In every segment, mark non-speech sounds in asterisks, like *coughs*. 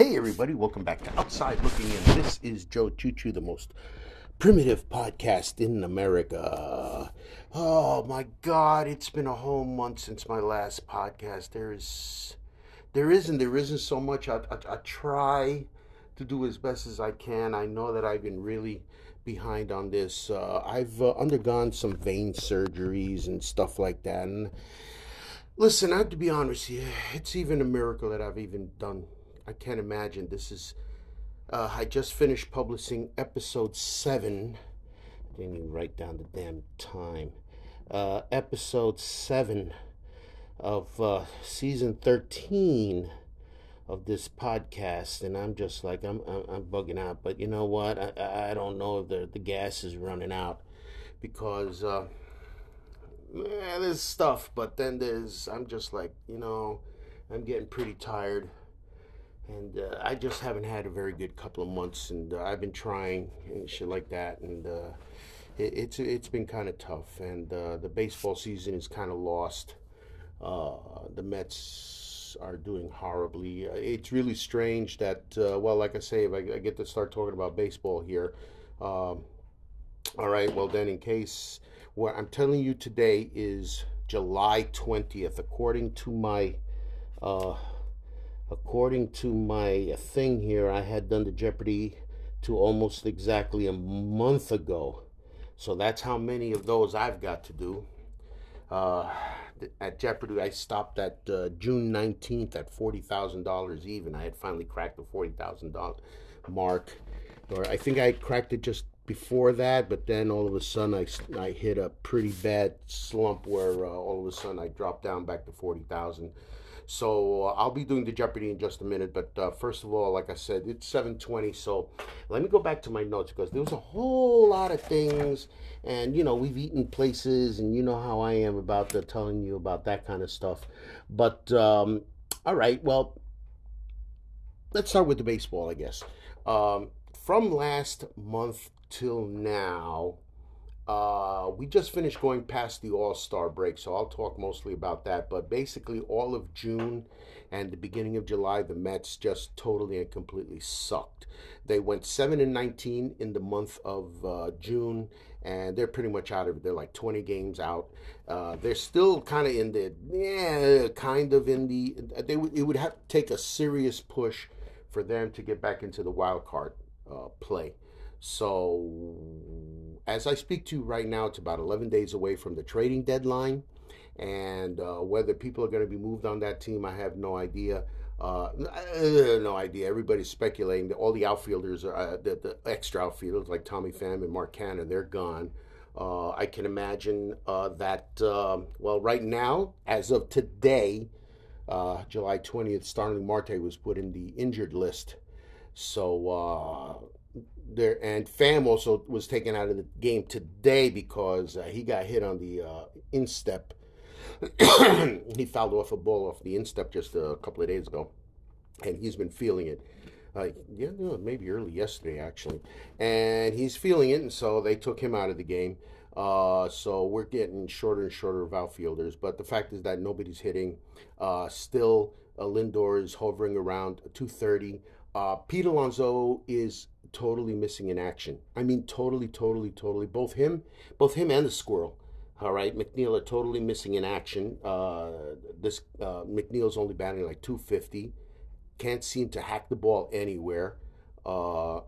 Hey, everybody, welcome back to Outside Looking In. This is Joe Choo the most primitive podcast in America. Oh my God, it's been a whole month since my last podcast. There is, there isn't, there isn't so much. I, I, I try to do as best as I can. I know that I've been really behind on this. Uh, I've uh, undergone some vein surgeries and stuff like that. And listen, I have to be honest you, it's even a miracle that I've even done I can't imagine. This is. Uh, I just finished publishing episode seven. I didn't even write down the damn time. Uh, episode seven of uh, season thirteen of this podcast, and I'm just like I'm I'm, I'm bugging out. But you know what? I I don't know if the the gas is running out because. Uh, yeah, there's stuff, but then there's I'm just like you know I'm getting pretty tired and uh, I just haven't had a very good couple of months, and uh, I've been trying and shit like that, and uh, it, it's it's been kind of tough, and uh, the baseball season is kind of lost. Uh, the Mets are doing horribly. Uh, it's really strange that, well, like I say, if I, I, get to start talking about baseball here, um, all right, well then, in case what I'm telling you today is July 20th, according to my according to my thing here, I had done the Jeopardy to almost exactly a month ago. So that's how many of those I've got to do. Uh, at Jeopardy, I stopped at uh, June 19th at $40,000 even. I had finally cracked the $40,000 mark. Or I think I cracked it just before that, but then all of a sudden I, I hit a pretty bad slump where uh, all of a sudden I dropped down back to 40,000. So uh, I'll be doing the Jeopardy in just a minute. But uh, first of all, like I said, it's 7:20. So let me go back to my notes because there was a whole lot of things, and you know we've eaten places, and you know how I am about the, telling you about that kind of stuff. But um, all right, well, let's start with the baseball, I guess. Um, from last month till now, uh, we just finished going past the All Star break, so I'll talk mostly about that. But basically, all of June and the beginning of July, the Mets just totally and completely sucked. They went 7 and 19 in the month of uh, June, and they're pretty much out of it. They're like 20 games out. Uh, they're still kind of in the, yeah, kind of in the, they would, it would have to take a serious push for them to get back into the wild card uh, play. So, as I speak to you right now, it's about 11 days away from the trading deadline. And uh, whether people are going to be moved on that team, I have no idea. Uh, no idea. Everybody's speculating that all the outfielders, are, uh, the, the, extra outfielders like Tommy Pham and Mark Canha, they're gone. Uh, I can imagine uh, that, um, well, right now, as of today, uh, July 20th, Starling Marte was put in the injured list. So, there and Pham also was taken out of the game today because uh, he got hit on the uh, instep. *clears throat* he fouled off a ball off the instep just a couple of days ago, and he's been feeling it. Uh, yeah, maybe early yesterday actually, and he's feeling it, and so they took him out of the game. Uh, so we're getting shorter and shorter of outfielders, but the fact is that nobody's hitting. Uh, still, uh, Lindor is hovering around 230. Uh, Pete Alonso is totally missing in action. I mean, totally, totally, totally. Both him, both him and the squirrel. All right, McNeil are totally missing in action. Uh, this uh, McNeil's only batting like 250. Can't seem to hack the ball anywhere. Uh,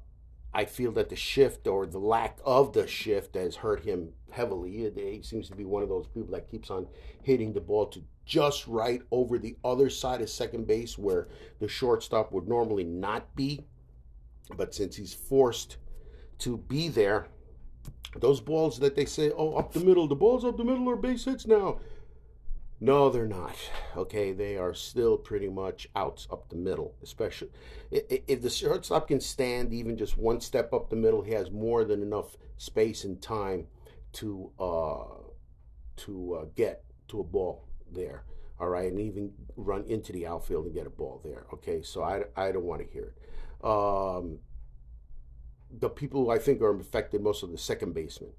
I feel that the shift or the lack of the shift has hurt him heavily. He seems to be one of those people that keeps on hitting the ball to just right over the other side of second base where the shortstop would normally not be. But since he's forced to be there, those balls that they say, oh, up the middle, the balls up the middle are base hits now. No, they're not. Okay, they are still pretty much outs up the middle. Especially if the shortstop can stand even just one step up the middle, he has more than enough space and time to uh, to uh, get to a ball there. All right, and even run into the outfield and get a ball there. Okay, so I, I don't want to hear it um, the people who I think are affected most of the second baseman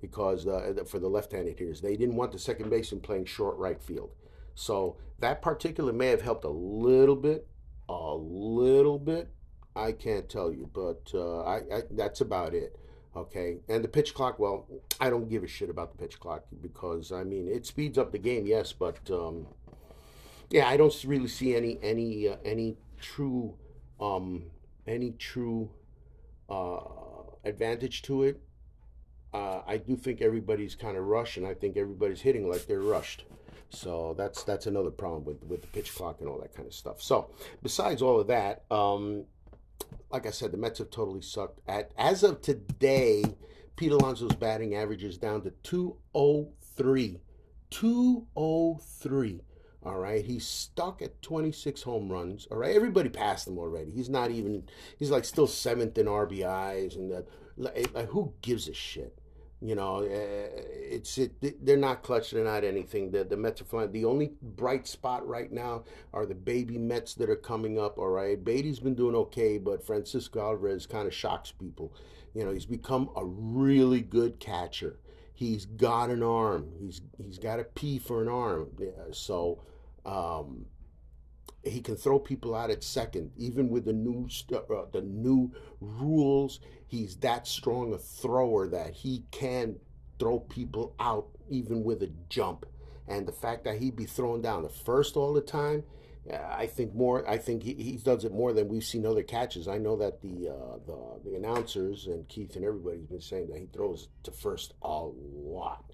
because uh, for the left-handed hitters, they didn't want the second baseman playing short right field. So that particular may have helped a little bit, a little bit, I can't tell you, but uh, I, I that's about it. Okay, and the pitch clock. Well, I don't give a shit about the pitch clock because I mean it speeds up the game, yes, but um, yeah, I don't really see any any uh, any true um, any true uh, advantage to it. Uh, I do think everybody's kind of rushed, and I think everybody's hitting like they're rushed. So that's that's another problem with with the pitch clock and all that kind of stuff. So besides all of that, um, like I said, the Mets have totally sucked. At as of today, Pete Alonso's batting average is down to 203. 203. All right, he's stuck at 26 home runs. All right, everybody passed him already. He's not even. He's like still seventh in RBIs, and the, like, who gives a shit? You know, uh, it's it. They're not clutch. They're not anything. The the Mets are flying. The only bright spot right now are the baby Mets that are coming up. All right, Baty's been doing okay, but Francisco Alvarez kind of shocks people. You know, he's become a really good catcher. He's got an arm. He's he's got a P for an arm. So um, he can throw people out at second, even with the new uh, the new rules. He's that strong a thrower that he can throw people out even with a jump. And the fact that he'd be thrown down the first all the time, I think more. I think he, he does it more than we've seen other catches. I know that the uh, the the announcers and Keith and everybody's been saying that he throws to first a lot.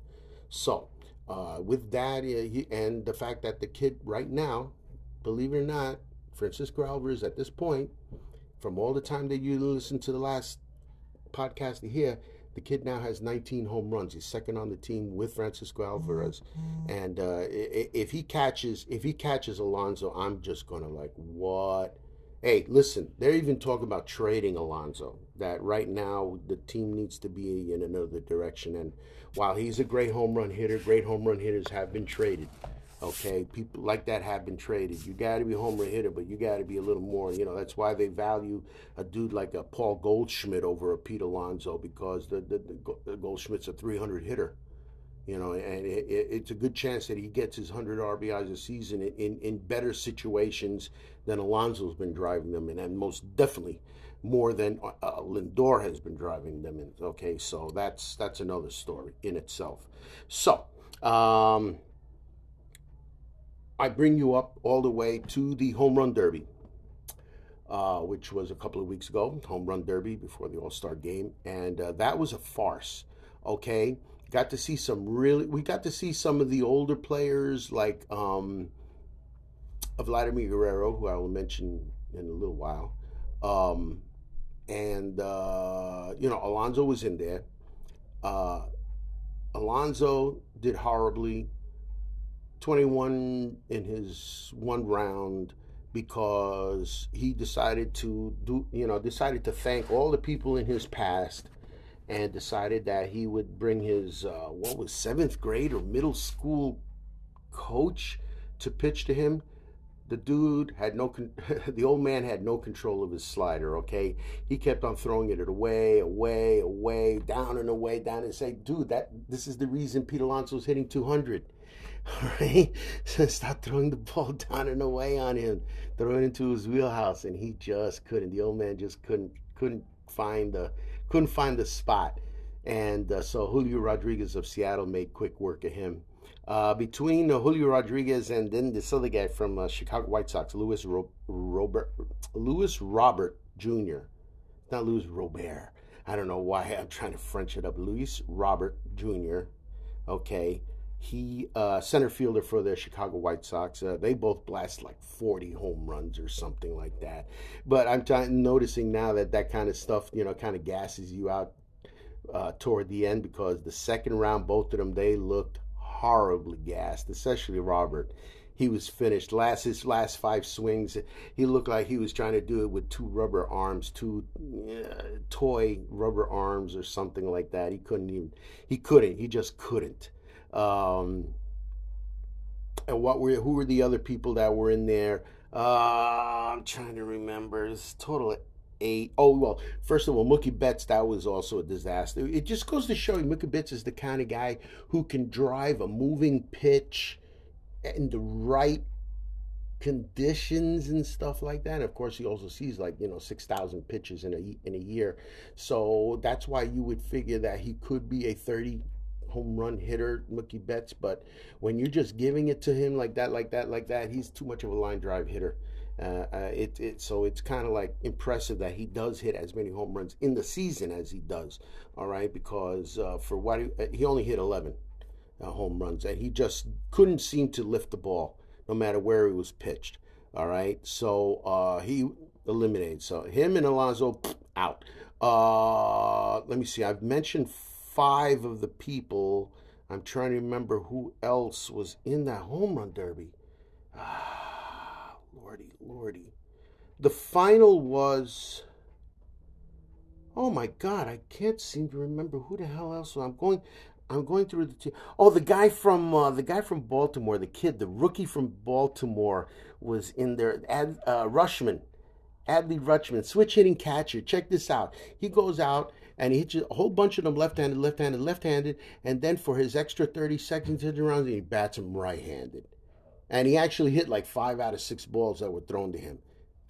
So uh, with that, he, and the fact that the kid right now, believe it or not, Francisco Alvarez at this point, from all the time that you listen to the last podcast hear, the kid now has 19 home runs. He's second on the team with Francisco Alvarez, mm-hmm. and uh, if he catches if he catches Alonso, I'm just gonna like what Hey, listen, they're even talking about trading Alonso. That right now the team needs to be in another direction. And while he's a great home run hitter, great home run hitters have been traded. Okay, people like that have been traded. You got to be a home hitter, but you got to be a little more. You know, that's why they value a dude like a Paul Goldschmidt over a Pete Alonso because the, the, the Goldschmidt's a 300 hitter. You know, and it, it, it's a good chance that he gets his 100 RBIs a season in, in, in better situations than Alonso's been driving them in, and most definitely more than uh, uh, Lindor has been driving them in. Okay, so that's that's another story in itself. So, um, I bring you up all the way to the home run derby, uh, which was a couple of weeks ago, home run derby before the All Star game, and uh, that was a farce. Okay, got to see some really we got to see some of the older players like um Vladimir Guerrero, who I will mention in a little while. Um and uh you know, Alonso was in there. Uh Alonso did horribly 21 in his one round because he decided to do you know decided to thank all the people in his past and decided that he would bring his uh, what was seventh grade or middle school coach to pitch to him. The dude had no, con- *laughs* the old man had no control of his slider. Okay, he kept on throwing it away, away, away, down and away, down and say, dude, that this is the reason Pete Alonso's hitting 200. All *laughs* right, so stop throwing the ball *laughs* down and away on him, throw it into his wheelhouse, and he just couldn't. The old man just couldn't couldn't find the couldn't find the spot. And uh, so Julio Rodriguez of Seattle made quick work of him. Uh, between uh, Julio Rodriguez and then this other guy from uh, Chicago White Sox, Luis Ro- Robert, Luis Robert Jr. Not Luis Robert. I don't know why I'm trying to French it up. Luis Robert Jr. Okay, he uh, center fielder for the Chicago White Sox. Uh, they both blast like 40 home runs or something like that. But I'm t- noticing now that that kind of stuff, you know, kind of gasses you out uh, toward the end because the second round, both of them, they looked horribly gassed, especially Robert. He was finished. Last his last five swings, he looked like he was trying to do it with two rubber arms, two uh, toy rubber arms or something like that. He couldn't even. He couldn't. He just couldn't. Um, and what were who were the other people that were in there? Uh, I'm trying to remember. It's total eight. Oh well, first of all, Mookie Betts that was also a disaster. It just goes to show you, Mookie Betts is the kind of guy who can drive a moving pitch in the right conditions and stuff like that. And of course, he also sees like you know six thousand pitches in a in a year, so that's why you would figure that he could be a thirty home run hitter, Mookie Betts. But when you're just giving it to him like that, like that, like that, he's too much of a line drive hitter. Uh, uh, it, it so it's kind of like impressive that he does hit as many home runs in the season as he does. All right, because uh, for what he, uh, he only hit 11 uh, home runs, and he just couldn't seem to lift the ball no matter where he was pitched. All right, so uh, he eliminated. So him and Alonso out. let me see. I've mentioned five of the people. I'm trying to remember who else was in that home run derby. Ah, lordy, lordy. The final was. Oh my God, I can't seem to remember who the hell else. I'm going. I'm going through the. T- oh, the guy from uh, the guy from Baltimore, the kid, the rookie from Baltimore, was in there. Ad, uh, Rutschman, Adley Rutschman, switch hitting catcher. Check this out. He goes out and he hits a whole bunch of them left-handed, left-handed, left-handed, and then for his extra 30 seconds in the round, he bats them right-handed. And he actually hit like five out of six balls that were thrown to him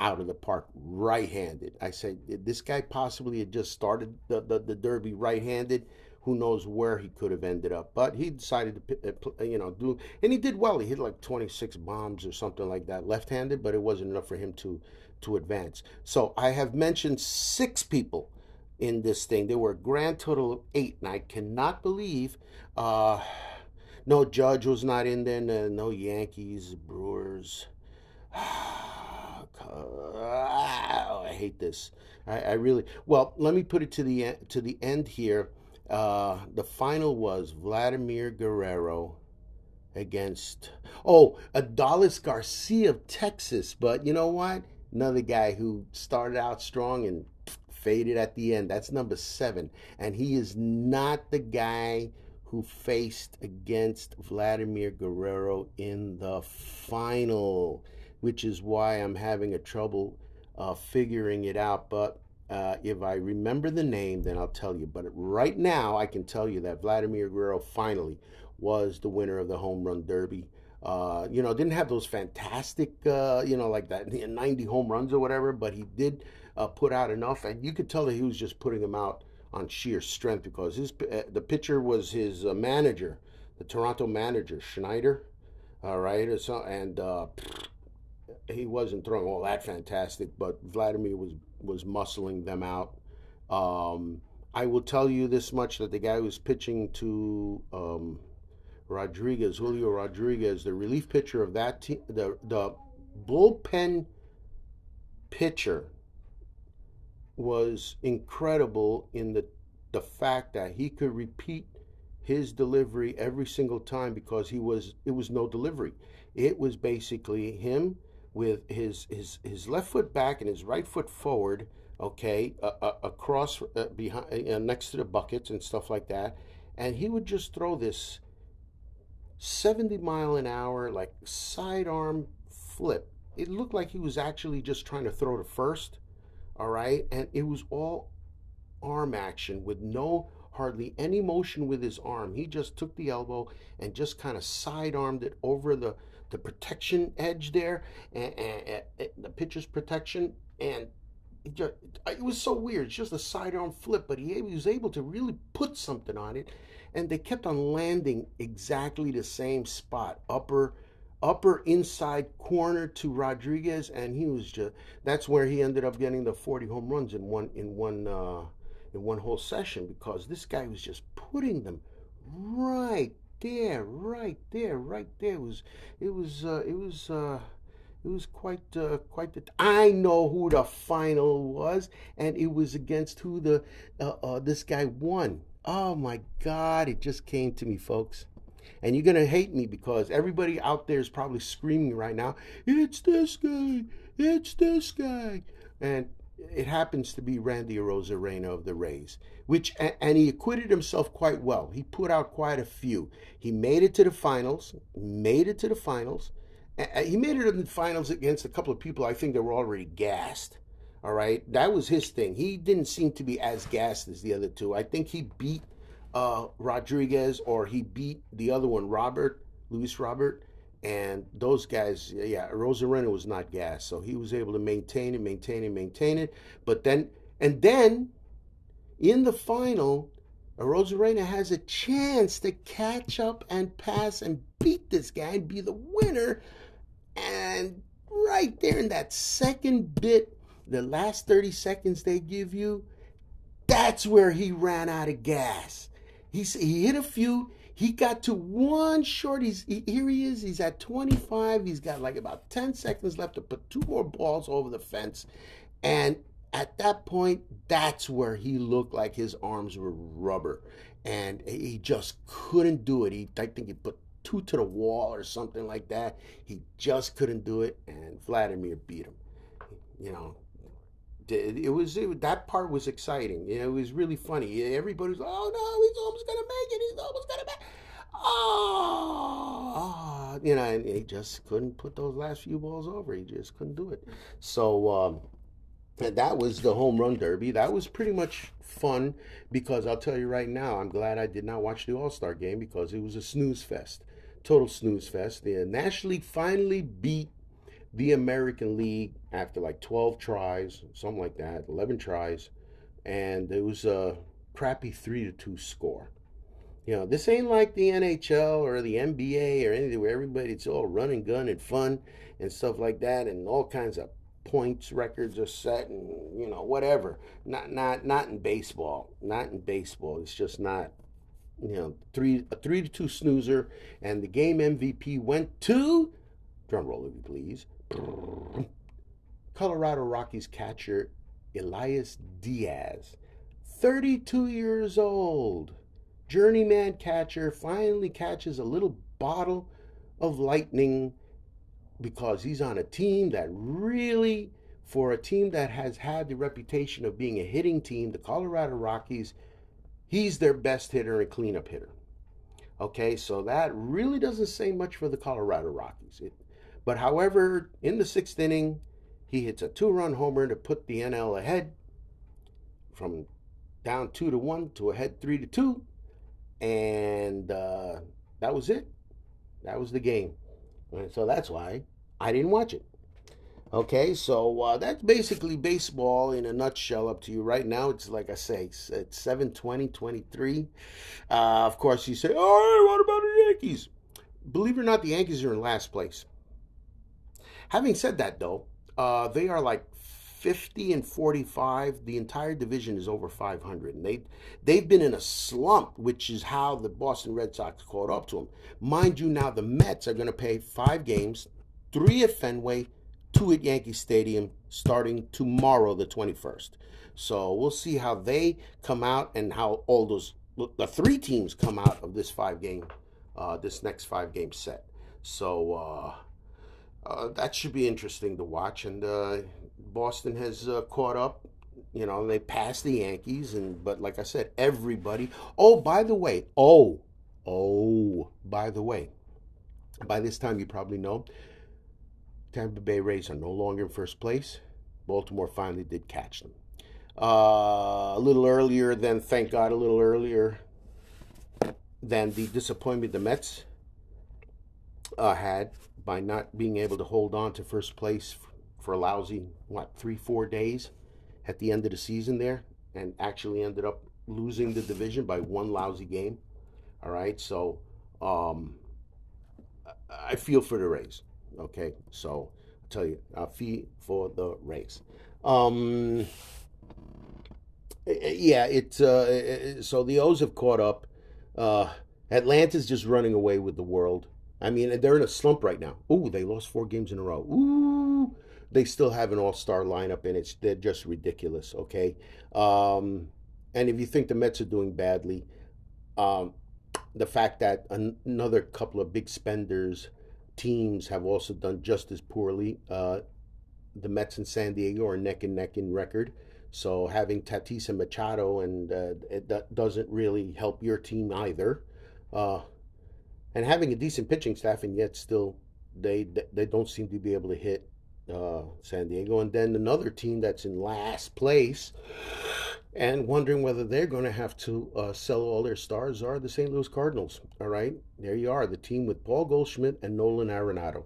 out of the park right-handed. I said, this guy possibly had just started the, the, the derby right-handed. Who knows where he could have ended up? But he decided to, uh, you know, do, and he did well. He hit like 26 bombs or something like that, left-handed, but it wasn't enough for him to to advance. So I have mentioned six people in this thing. There were a grand total of eight, and I cannot believe uh, *sighs* no Judge was not in there, no, no Yankees, Brewers. *sighs* I hate this. I, I, really well. Let me put it to the to the end here. Uh, the final was Vladimir Guerrero against oh Adolis Garcia of Texas. But you know what? Another guy who started out strong and faded at the end. That's number seven. And he is not the guy who faced against Vladimir Guerrero in the final, which is why I'm having a trouble uh, figuring it out. But uh, if I remember the name, then I'll tell you. But right now, I can tell you that Vladimir Guerrero finally was the winner of the home run derby. Uh, you know, didn't have those fantastic, uh, you know, like that 90 home runs or whatever, but he did uh, put out enough, and you could tell that he was just putting them out on sheer strength because his uh, the pitcher was his uh, manager, the Toronto manager Schneider. All right, so, and uh, he wasn't throwing all that fantastic, but Vladimir was was muscling them out. Um, I will tell you this much: that the guy who's pitching to um, Rodriguez, Julio Rodriguez, the relief pitcher of that team, the the bullpen pitcher was incredible in the the fact that he could repeat his delivery every single time because he was it was no delivery. It was basically him with his his his left foot back and his right foot forward, okay, uh, uh, across uh, behind uh, next to the buckets and stuff like that, and he would just throw this 70 mile an hour like sidearm flip. It looked like he was actually just trying to throw to first all right? And it was all arm action with no hardly any motion with his arm. He just took the elbow and just kind of side armed it over the, the protection edge there, and, and, and the pitcher's protection. And it, was so weird. It's just a sidearm flip, but he was able to really put something on it. And they kept on landing exactly the same spot, upper upper inside corner to Rodriguez, and he was just that's where he ended up getting the 40 home runs in one in one uh, in one whole session because this guy was just putting them right there, right there, right there. It was it was uh, it was uh, it was quite uh, quite the. T- I know who the final was, and it was against who the uh, uh, this guy won. Oh my God! It just came to me, folks and you're gonna hate me because everybody out there is probably screaming right now, "It's this guy! It's this guy!" And it happens to be Randy Arozarena of the Rays, which and he acquitted himself quite well. He put out quite a few. He made it to the finals. Made it to the finals. He made it in the finals against a couple of people I think that were already gassed. All right, that was his thing. He didn't seem to be as gassed as the other two. I think he beat uh, Rodriguez or he beat the other one, Robert, Luis Robert, And those guys, yeah, Arozarena was not gas, so he was able to maintain it, maintain it, maintain it. But then, and then, in the final, Arozarena has a chance to catch up and pass and beat this guy and be the winner. And right there in that second bit, the last 30 seconds they give you, that's where he ran out of gas. He, he hit a few. He got to one short. He's he, here. He is. He's at 25. He's got like about 10 seconds left to put two more balls over the fence. And at that point, that's where he looked like his arms were rubber, and he just couldn't do it. He, I think he put two to the wall or something like that. He just couldn't do it, and Vladimir beat him. You know, it was it, that part was exciting. It was really funny. Everybody was, oh no, he's almost gonna make it. He's almost gonna make. Oh, you know, and he just couldn't put those last few balls over. He just couldn't do it. So. Um, that was the home run derby. That was pretty much fun because I'll tell you right now, I'm glad I did not watch the All Star game because it was a snooze fest, total snooze fest. The National League finally beat the American League after like 12 tries, something like that, 11 tries, and it was a crappy three to two score. You know, this ain't like the NHL or the NBA or anything where everybody it's all run and gun and fun and stuff like that, and all kinds of points records are set and you know whatever. Not not not in baseball. Not in baseball. It's just not. You know, three a three to two snoozer, and the game MVP went to drum roll, if you please. Colorado Rockies catcher Elias Diaz, 32 years old, journeyman catcher, finally catches a little bottle of lightning because he's on a team that really, for a team that has had the reputation of being a hitting team, the Colorado Rockies, he's their best hitter and cleanup hitter. Okay, so that really doesn't say much for the Colorado Rockies. It, but however, in the sixth inning, he hits a two-run homer to put the NL ahead from down two to one to ahead three to two, and uh, that was it. That was the game. And so that's why I didn't watch it. Okay, so uh, that's basically baseball in a nutshell up to you. Right now, it's like I say, it's, it's 7 20, 23. Uh, of course, you say, oh, what about the Yankees? Believe it or not, the Yankees are in last place. Having said that, though, uh, they are like 50 and 45 the entire division is over 500 and they they've been in a slump which is how the Boston Red Sox caught up to them mind you now the Mets are going to pay 5 games 3 at Fenway 2 at Yankee Stadium starting tomorrow the 21st so we'll see how they come out and how all those the three teams come out of this 5 game uh, this next 5 game set. So uh, uh, that should be interesting to watch. And uh, Boston has uh, caught up. You know, they passed the Yankees, and but like I said, everybody. Oh, by the way, oh, oh, by the way, by this time you probably know, Tampa Bay Rays are no longer in first place. Baltimore finally did catch them. Uh, a little earlier than, thank God, a little earlier than the disappointment the Mets uh, had by not being able to hold on to first place for a lousy, what, three, four days at the end of the season there, and actually ended up losing the division by one lousy game. All right, so um, I feel for the Rays. Okay, so I'll tell you, I feel for the Rays. Um, yeah, it's uh, so the O's have caught up. Uh, Atlanta's just running away with the world. I mean, they're in a slump right now. Ooh, they lost four games in a row. Ooh, they still have an all-star lineup, and it's they're just ridiculous. Okay, um, and if you think the Mets are doing badly, um, the fact that an- another couple of big spenders teams have also done just as poorly. Uh, the Mets and San Diego are neck and neck in record. So having Tatis and Machado and uh, it doesn't really help your team either. Uh, and having a decent pitching staff, and yet still they they don't seem to be able to hit uh, San Diego. And then another team that's in last place and wondering whether they're going to have to uh, sell all their stars are the St. Louis Cardinals. All right, there you are, the team with Paul Goldschmidt and Nolan Arenado,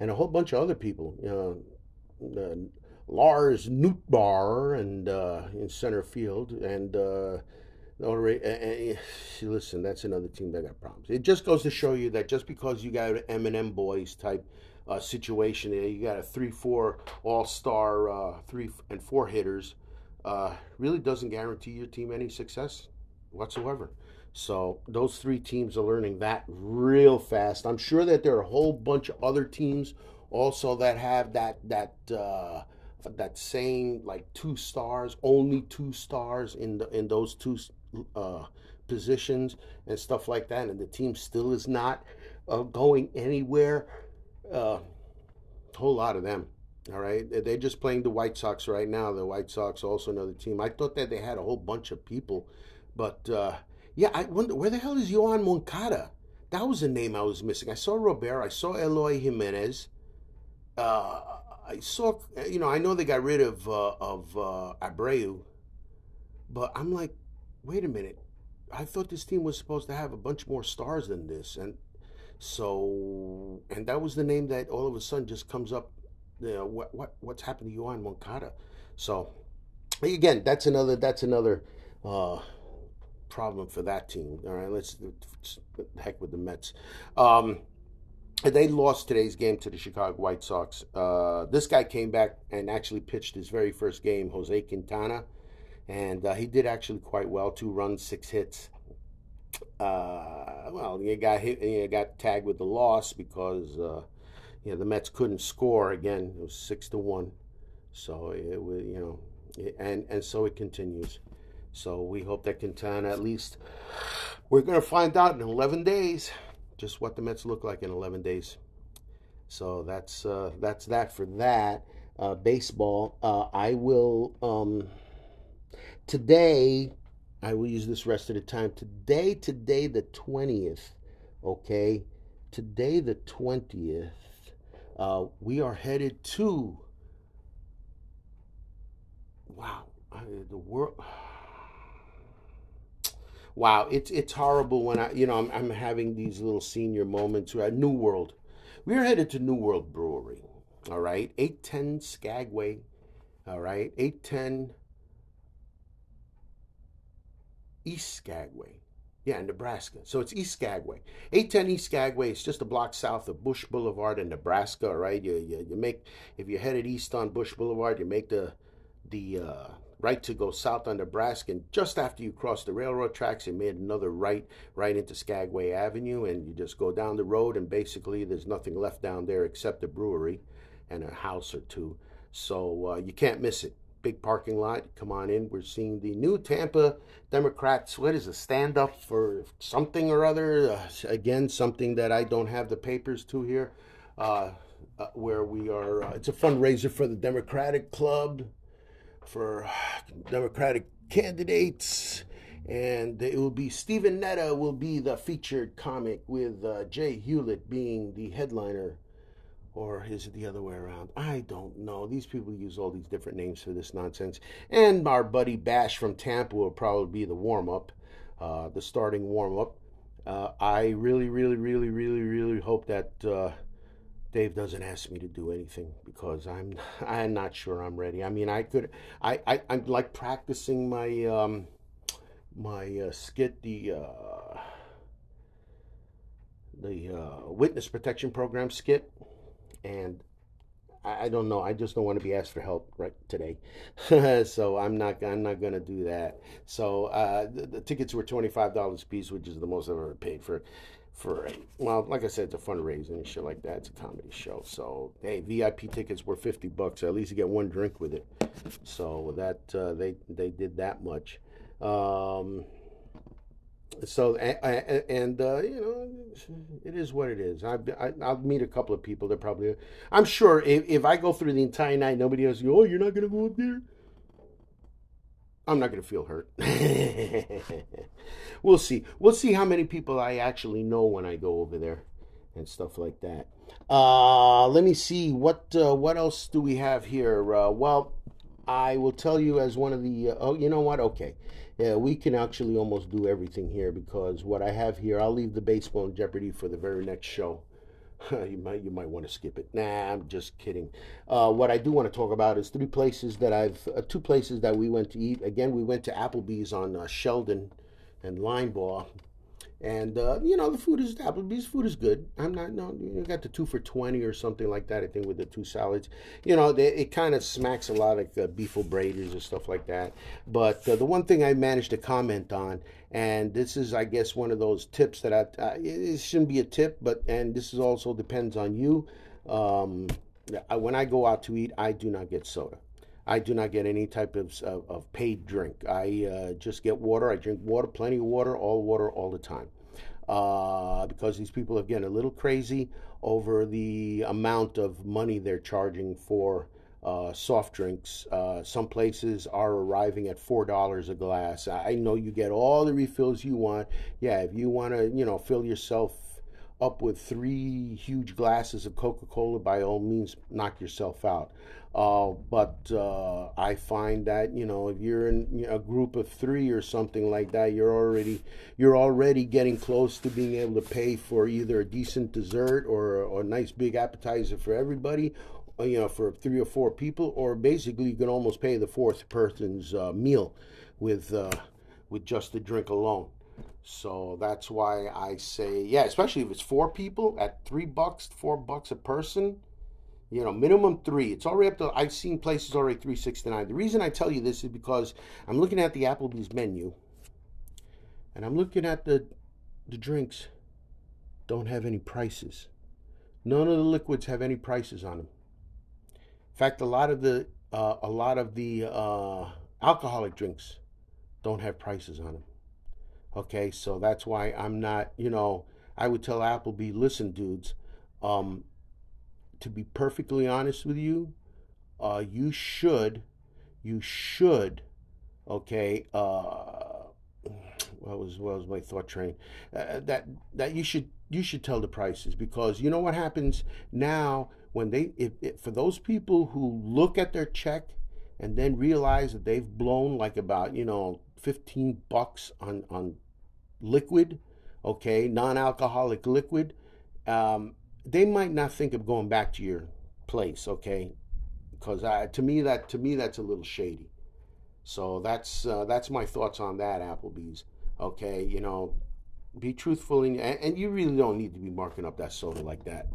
and a whole bunch of other people. Uh, uh, Lars Nootbaar and uh, in center field, and *sighs* listen, that's another team that got problems. It just goes to show you that just because you got an M&M boys type uh, situation, you got a three-four all-star, uh, three and four hitters uh, really doesn't guarantee your team any success whatsoever. So those three teams are learning that real fast. I'm sure that there are a whole bunch of other teams also that have that that uh, that same like two stars, only two stars in the in those two uh, positions and stuff like that, and the team still is not uh, going anywhere. Uh, a whole lot of them. All right, they're just playing the White Sox right now. The White Sox also another team. I thought that they had a whole bunch of people, but uh, yeah, I wonder where the hell is Yoan Moncada? That was a name I was missing. I saw Robert. I saw Eloy Jimenez. Uh, I saw, you know, I know they got rid of uh, of uh, Abreu, but I'm like, wait a minute. I thought this team was supposed to have a bunch more stars than this, and so, and that was the name that all of a sudden just comes up you know, what what what's happened to Yoan Moncada. So again, that's another that's another uh, problem for that team. All right, let's heck with the Mets. Um, they lost today's game to the Chicago White Sox. Uh, this guy came back and actually pitched his very first game, Jose Quintana, and uh, he did actually quite well. Two runs, six hits. Uh, well, you got hit, got tagged with the loss because uh, you know, the Mets couldn't score again. It was six to one, so it was you know, and and so it continues. So we hope that Quintana at least we're going to find out in 11 days just what the Mets look like in 11 days. So that's uh, that's that for that uh, baseball. Uh, I will um, today. I will use this rest of the time today. Today the 20th. Okay, today the 20th uh, we are headed to. Wow, the world. Wow, it's it's horrible when I you know I'm I'm having these little senior moments. We're at New World. We are headed to New World Brewery. All right, eight ten Skagway. All right, eight ten East Skagway. Yeah, Nebraska. So it's East Skagway. 810 East Skagway is just a block south of Busch Boulevard in Nebraska, right? You, you, you make, if you're headed east on Busch Boulevard, you make the, the uh, right to go south on Nebraska. And just after you cross the railroad tracks, you made another right, right into Skagway Avenue. And you just go down the road, and basically there's nothing left down there except a brewery and a house or two. So uh, you can't miss it big parking lot. Come on in. We're seeing the new Tampa Democrats. What is a stand up for something or other? Uh, again, something that I don't have the papers to here. Uh, uh, where we are, uh, it's a fundraiser for the Democratic Club, for Democratic candidates. And it will be Stephen Netta will be the featured comic with uh, Jay Hewlett being the headliner or is it the other way around? I don't know. These people use all these different names for this nonsense. And our buddy Bash from Tampa will probably be the warm up, uh, the starting warm up. Uh, I really, really, really, really, really hope that uh, Dave doesn't ask me to do anything because I'm *laughs* I'm not sure I'm ready. I mean, I could I, I I'm like practicing my um, my uh, skit the uh, the uh, witness protection program skit and I, don't know. I just don't want to be asked for help right today, *laughs* so I'm not. I'm not going to do that. So uh, the, the, tickets were twenty five dollars a piece, which is the most I've ever paid for. For a, well, like I said, it's a fundraiser and shit like that. It's a comedy show, so hey, VIP tickets were fifty bucks. at least you get one drink with it. So that uh, they they did that much. Um, so and, and uh, you know it is what it is I, I will meet a couple of people that probably i'm sure if, if i go through the entire night nobody else go oh you're not gonna go up there i'm not gonna feel hurt *laughs* we'll see we'll see how many people i actually know when i go over there and stuff like that uh let me see what uh, what else do we have here uh, well I will tell you as one of the. Uh, oh, you know what? Okay, yeah, we can actually almost do everything here because what I have here, I'll leave the baseball in Jeopardy for the very next show. *laughs* you might you might want to skip it. Nah, I'm just kidding. Uh, what I do want to talk about is three places that I've uh, two places that we went to eat. Again, we went to Applebee's on uh, Sheldon and Linebaugh and uh, you know the food is Applebee's food is good. I'm not no you got the two for twenty or something like that. I think with the two salads, you know they, it kind of smacks a lot of uh, Beef 'O' Brady's or stuff like that. But uh, the one thing I managed to comment on, and this is I guess one of those tips that I, I it shouldn't be a tip, but and this is also depends on you. Um, when I go out to eat, I do not get soda. I do not get any type of, of, of paid drink. I uh, just get water. I drink water, plenty of water, all water, all the time. Uh, because these people are getting a little crazy over the amount of money they're charging for uh, soft drinks. Uh, some places are arriving at four dollars a glass. I know you get all the refills you want. Yeah, if you want to, you know, fill yourself up with three huge glasses of Coca Cola, by all means, knock yourself out. Uh, but uh, I find that you know if you're in a group of three or something like that, you're already you're already getting close to being able to pay for either a decent dessert or, a nice big appetizer for everybody, uh, you know, for three or four people, or basically you can almost pay the fourth person's uh, meal with uh, with just the drink alone. So that's why I say, yeah, especially if it's four people at three bucks, four bucks a person, you know, minimum three. It's already up to, I've seen places already 369. The reason I tell you this is because I'm looking at the Applebee's menu and I'm looking at the, the drinks don't have any prices. None of the liquids have any prices on them. In fact, a lot of the, uh, a lot of the uh, alcoholic drinks don't have prices on them. Okay, so that's why I'm not, you know, I would tell Applebee, listen, dudes, um, to be perfectly honest with you, uh, you should, you should, okay, uh, what was what was my thought train? Uh, that that you should you should tell the prices because you know what happens now when they if, if for those people who look at their check and then realize that they've blown like about you know 15 bucks on on liquid, okay, non alcoholic liquid, um, they might not think of going back to your place, okay? Because to me that to me that's a little shady. So that's uh, that's my thoughts on that Applebee's. Okay, you know, be truthful and, and you really don't need to be marking up that soda like that.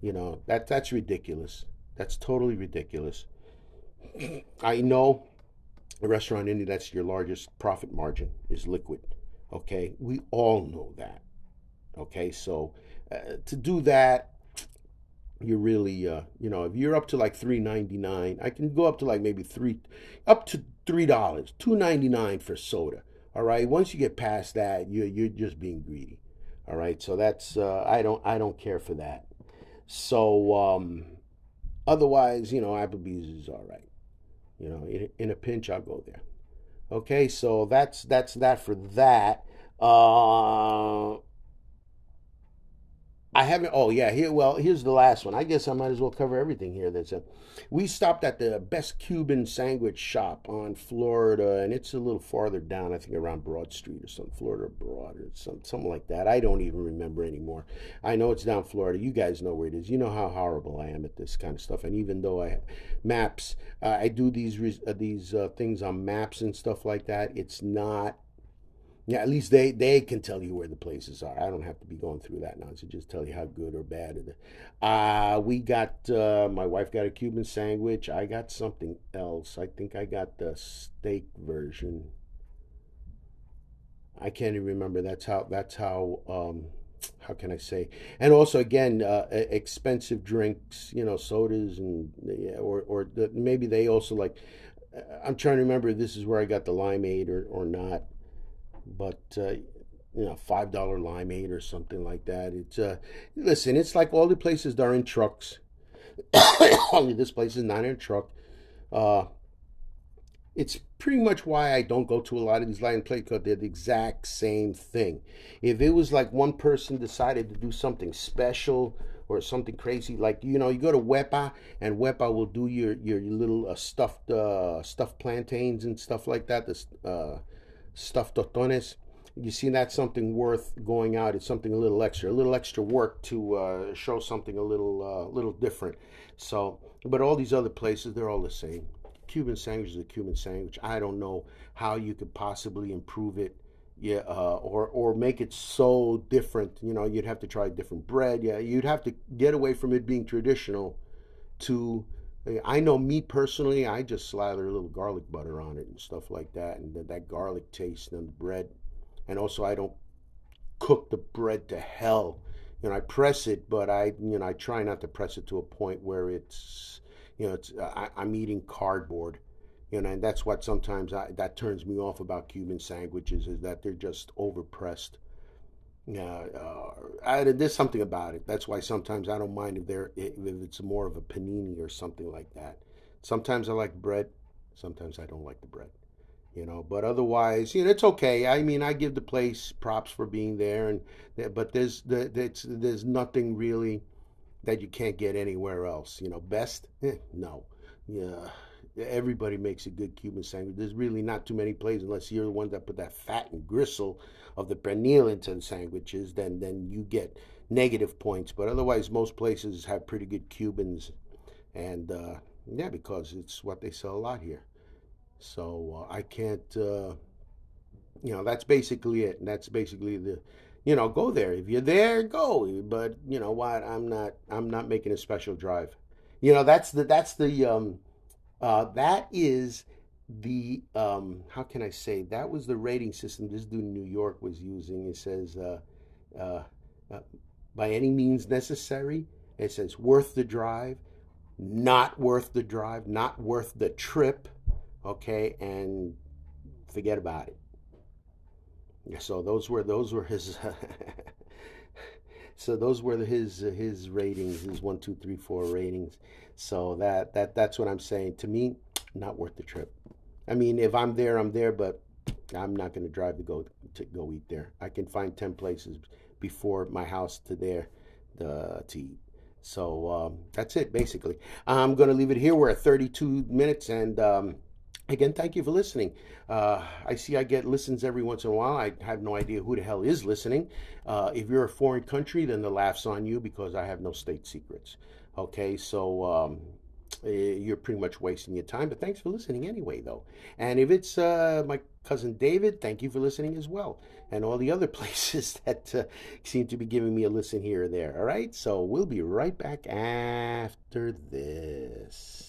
You know that that's ridiculous. That's totally ridiculous. *clears throat* I know a restaurant in that's your largest profit margin is liquid. Okay, we all know that. Okay, so uh, to do that, you're really, uh, you know, if you're up to like three ninety nine, I can go up to like maybe three, up to three dollars, two ninety nine for soda. All right, once you get past that, you you're just being greedy. All right, so that's uh, I don't I don't care for that. So um, otherwise, you know, Applebee's is all right. You know, in, in a pinch, I'll go there. Okay, so that's that's that for that. Uh, I haven't. Oh yeah, here. Well, here's the last one. I guess I might as well cover everything here. That's a. We stopped at the best Cuban sandwich shop on Florida, and it's a little farther down. I think around Broad Street or something, Florida Broad or some something like that. I don't even remember anymore. I know it's down Florida. You guys know where it is. You know how horrible I am at this kind of stuff. And even though I have maps, uh, I do these uh, these uh, things on maps and stuff like that. It's not yeah, at least they they can tell you where the places are. I don't have to be going through that now to just tell you how good or bad it is. Uh, we got uh, my wife got a Cuban sandwich. I got something else. I think I got the steak version. I can't even remember. That's how. That's how. Um, how can I say? And also, again, uh, expensive drinks. You know, sodas and yeah, or or the, maybe they also like. Uh, I'm trying to remember. This is where I got the limeade or or not but uh, you know, five dollar limeade or something like that. It's uh, listen, it's like all the places that are in trucks. Only *coughs* this place is not in a truck. Uh, it's pretty much why I don't go to a lot of these lion play because they're the exact same thing. If it was like one person decided to do something special or something crazy. Like you know, you go to Wepa and Wepa will do your your, little uh, stuffed uh, stuffed plantains and stuff like that. The uh, stuffed tostones. You see, that's something worth going out. It's something a little extra, a little extra work to uh, show something a little uh, little different. So, but all these other places, they're all the same. Cuban sandwich is a Cuban sandwich. I don't know how you could possibly improve it yeah, uh, or or make it so different. You know, you'd have to try different bread. Yeah, you'd have to get away from it being traditional. To, Eh, I know me personally, I just slather a little garlic butter on it and stuff like that, and that, that garlic taste on the bread. And also, I don't cook the bread to hell. You know, I press it, but I you know I try not to press it to a point where it's you know it's uh, I, I'm eating cardboard you know, and that's what sometimes I, that turns me off about Cuban sandwiches is that they're just overpressed. Yeah, uh, there's something about it. That's why sometimes I don't mind if they're if it's more of a panini or something like that. Sometimes I like bread, sometimes I don't like the bread. You know, but otherwise, you know, it's okay. I mean, I give the place props for being there, and but there's there's there's nothing really that you can't get anywhere else. You know, best, eh, no, yeah everybody makes a good Cuban sandwich. There's really not too many places unless you're the one that put that fat and gristle of the pernil into the sandwiches. Then then you get negative points. But otherwise, most places have pretty good Cubans, and uh, yeah, because it's what they sell a lot here. So uh, I can't. Uh, you know, that's basically it. And that's basically the you know, go there. If you're there, go. But you know what? I'm not. I'm not making a special drive. You know, that's the that's the um, uh, that is the um, how can I say that was the rating system this dude in New York was using. It says uh, uh, uh, by any means necessary. It says worth the drive, not worth the drive, not worth the trip. Okay, and forget about it. So those were those were his. *laughs* so those were his his ratings, his one, two, three, four ratings. So that that that's what I'm saying. To me, not worth the trip. I mean, if I'm there, I'm there, but I'm not going to drive to go to go eat there. I can find ten places before my house to there uh, to eat. So um, that's it, basically. I'm going to leave it here. We're at 32 minutes, and um, again, thank you for listening. Uh, I see I get listens every once in a while. I have no idea who the hell is listening. Uh, if you're a foreign country, then the laugh's on you because I have no state secrets. Okay, so um, eh, you're pretty much wasting your time. But thanks for listening anyway, though. And if it's uh, my cousin David, thank you for listening as well. And all the other *laughs* places that uh, seem to be giving me a listen here or there. All right, so we'll be right back after this.